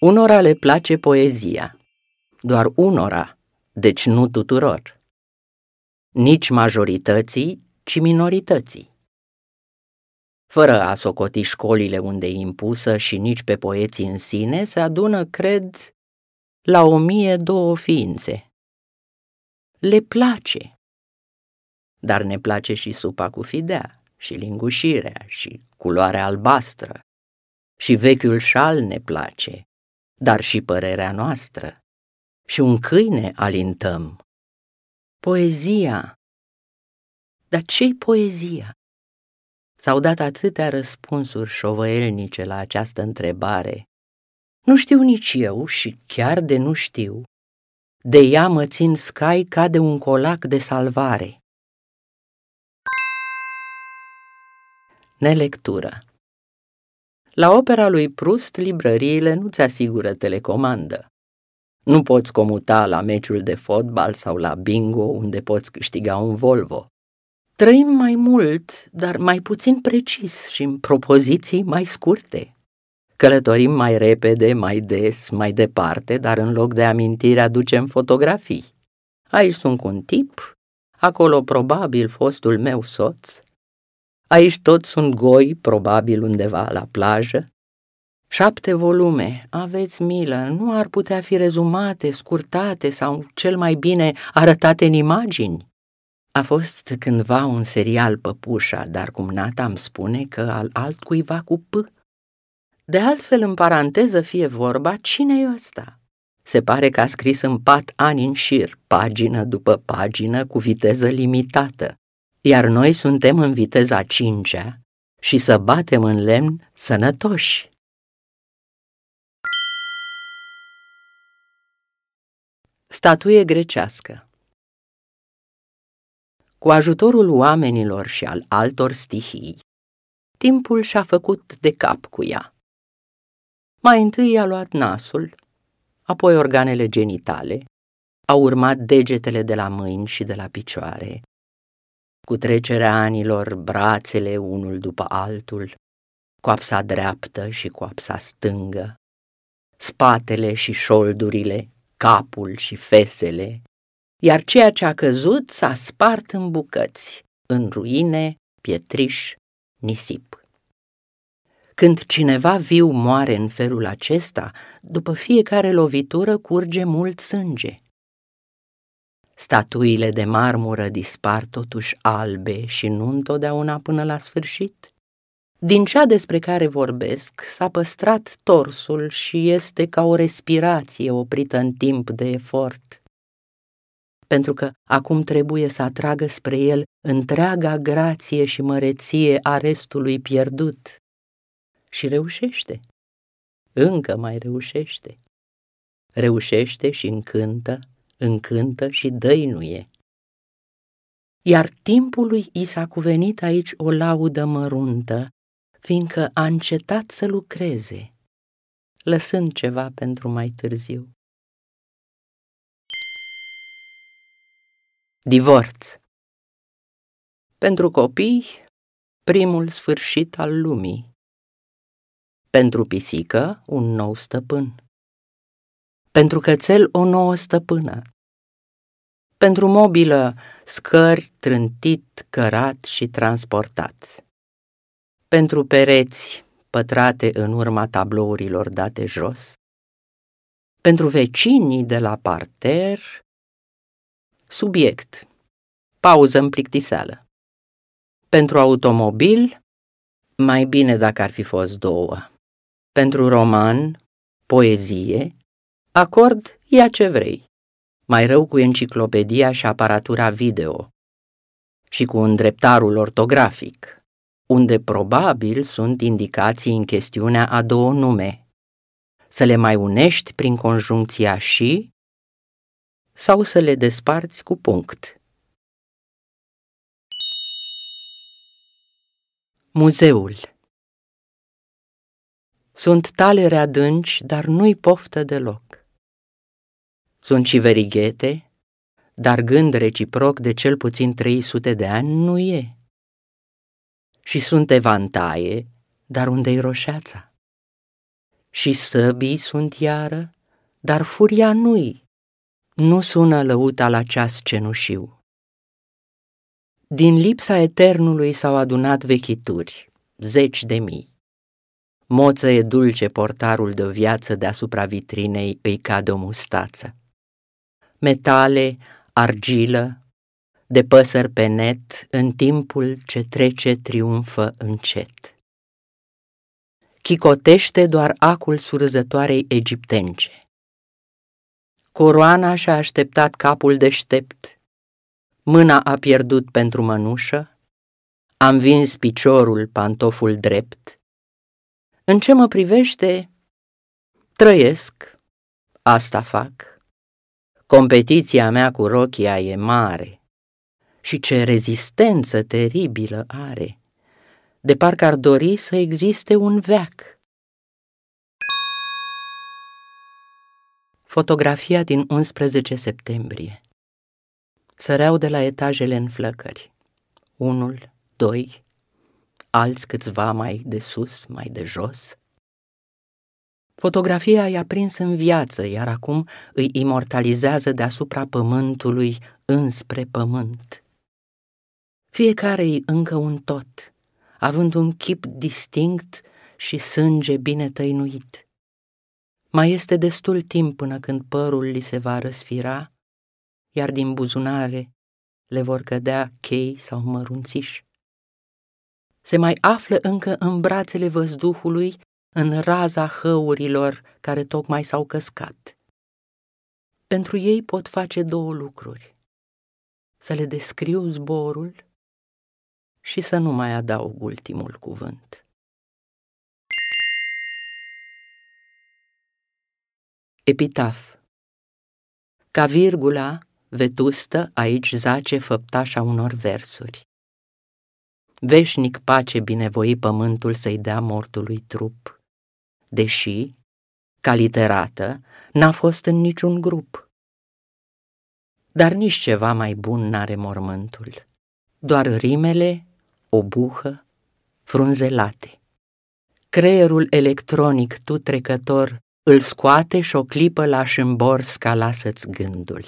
Unora le place poezia, doar unora, deci nu tuturor. Nici majorității, ci minorității. Fără a socoti școlile unde e impusă și nici pe poeții în sine, se adună, cred, la o mie două ființe. Le place. Dar ne place și supa cu fidea, și lingușirea, și culoarea albastră, și vechiul șal ne place, dar și părerea noastră, și un câine alintăm. Poezia. Dar ce-i poezia? S-au dat atâtea răspunsuri șovăielnice la această întrebare. Nu știu nici eu și chiar de nu știu. De ea mă țin scai ca de un colac de salvare. Nelectură La opera lui Prust, librăriile nu-ți asigură telecomandă. Nu poți comuta la meciul de fotbal sau la bingo unde poți câștiga un Volvo. Trăim mai mult, dar mai puțin precis și în propoziții mai scurte. Călătorim mai repede, mai des, mai departe, dar în loc de amintire aducem fotografii. Aici sunt cu un tip, acolo probabil fostul meu soț, aici toți sunt goi, probabil undeva la plajă. Șapte volume, aveți milă, nu ar putea fi rezumate, scurtate sau, cel mai bine, arătate în imagini? A fost cândva un serial Păpușa, dar cum Nata îmi spune că al altcuiva cu P. De altfel, în paranteză fie vorba, cine e ăsta? Se pare că a scris în pat ani în șir, pagină după pagină, cu viteză limitată, iar noi suntem în viteza cincea și să batem în lemn sănătoși. Statuie grecească cu ajutorul oamenilor și al altor stihii, timpul și-a făcut de cap cu ea. Mai întâi a luat nasul, apoi organele genitale, au urmat degetele de la mâini și de la picioare, cu trecerea anilor brațele unul după altul, coapsa dreaptă și coapsa stângă, spatele și șoldurile, capul și fesele, iar ceea ce a căzut s-a spart în bucăți, în ruine, pietriș, nisip. Când cineva viu moare în felul acesta, după fiecare lovitură curge mult sânge. Statuile de marmură dispar totuși albe și nu întotdeauna până la sfârșit. Din cea despre care vorbesc s-a păstrat torsul și este ca o respirație oprită în timp de efort pentru că acum trebuie să atragă spre el întreaga grație și măreție a restului pierdut. Și reușește. Încă mai reușește. Reușește și încântă, încântă și dăinuie. Iar timpului i s-a cuvenit aici o laudă măruntă, fiindcă a încetat să lucreze, lăsând ceva pentru mai târziu. Divorț Pentru copii, primul sfârșit al lumii. Pentru pisică, un nou stăpân. Pentru cățel, o nouă stăpână. Pentru mobilă, scări trântit, cărat și transportat. Pentru pereți, pătrate în urma tablourilor date jos. Pentru vecinii de la parter, Subiect. Pauză în plictiseală. Pentru automobil, mai bine dacă ar fi fost două. Pentru roman, poezie, acord, ia ce vrei. Mai rău cu enciclopedia și aparatura video. Și cu îndreptarul ortografic, unde probabil sunt indicații în chestiunea a două nume. Să le mai unești prin conjuncția și sau să le desparți cu punct. Muzeul Sunt talere adânci, dar nu-i poftă deloc. Sunt și verighete, dar gând reciproc de cel puțin 300 de ani nu e. Și sunt evantaie, dar unde-i roșeața? și săbii sunt iară, dar furia nu-i, nu sună lăuta la ceas cenușiu. Din lipsa eternului s-au adunat vechituri, zeci de mii. Moță e dulce portarul de o viață deasupra vitrinei îi cade o mustață. Metale, argilă, de păsări pe net, în timpul ce trece triumfă încet. Chicotește doar acul surzătoarei egiptence. Coroana și-a așteptat capul deștept, mâna a pierdut pentru mănușă, am vins piciorul, pantoful drept. În ce mă privește, trăiesc, asta fac. Competiția mea cu rochia e mare și ce rezistență teribilă are, de parcă ar dori să existe un veac. Fotografia din 11 septembrie Săreau de la etajele în flăcări. Unul, doi, alți câțiva mai de sus, mai de jos. Fotografia i-a prins în viață, iar acum îi imortalizează deasupra pământului înspre pământ. Fiecare-i încă un tot, având un chip distinct și sânge bine tăinuit. Mai este destul timp până când părul li se va răsfira, iar din buzunare le vor cădea chei sau mărunțiși. Se mai află încă în brațele văzduhului, în raza hăurilor care tocmai s-au căscat. Pentru ei pot face două lucruri. Să le descriu zborul și să nu mai adaug ultimul cuvânt. Epitaf Ca virgula, vetustă, aici zace făptașa unor versuri. Veșnic pace binevoi pământul să-i dea mortului trup, deși, ca literată, n-a fost în niciun grup. Dar nici ceva mai bun n-are mormântul, doar rimele, o buhă, frunzelate. Creierul electronic tu trecător îl scoate și o clipă lași în bors ca lasă-ți gândul.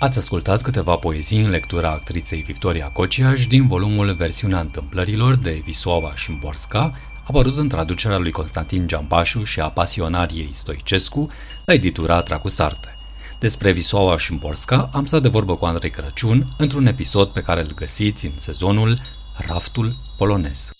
Ați ascultat câteva poezii în lectura actriței Victoria Cociaș din volumul Versiunea întâmplărilor de Visoava Șimborska, apărut în traducerea lui Constantin Giambașu și a pasionariei Stoicescu la editura Tracusarte. Despre Visoava Șimborska am stat de vorbă cu Andrei Crăciun într-un episod pe care îl găsiți în sezonul Raftul Polonez.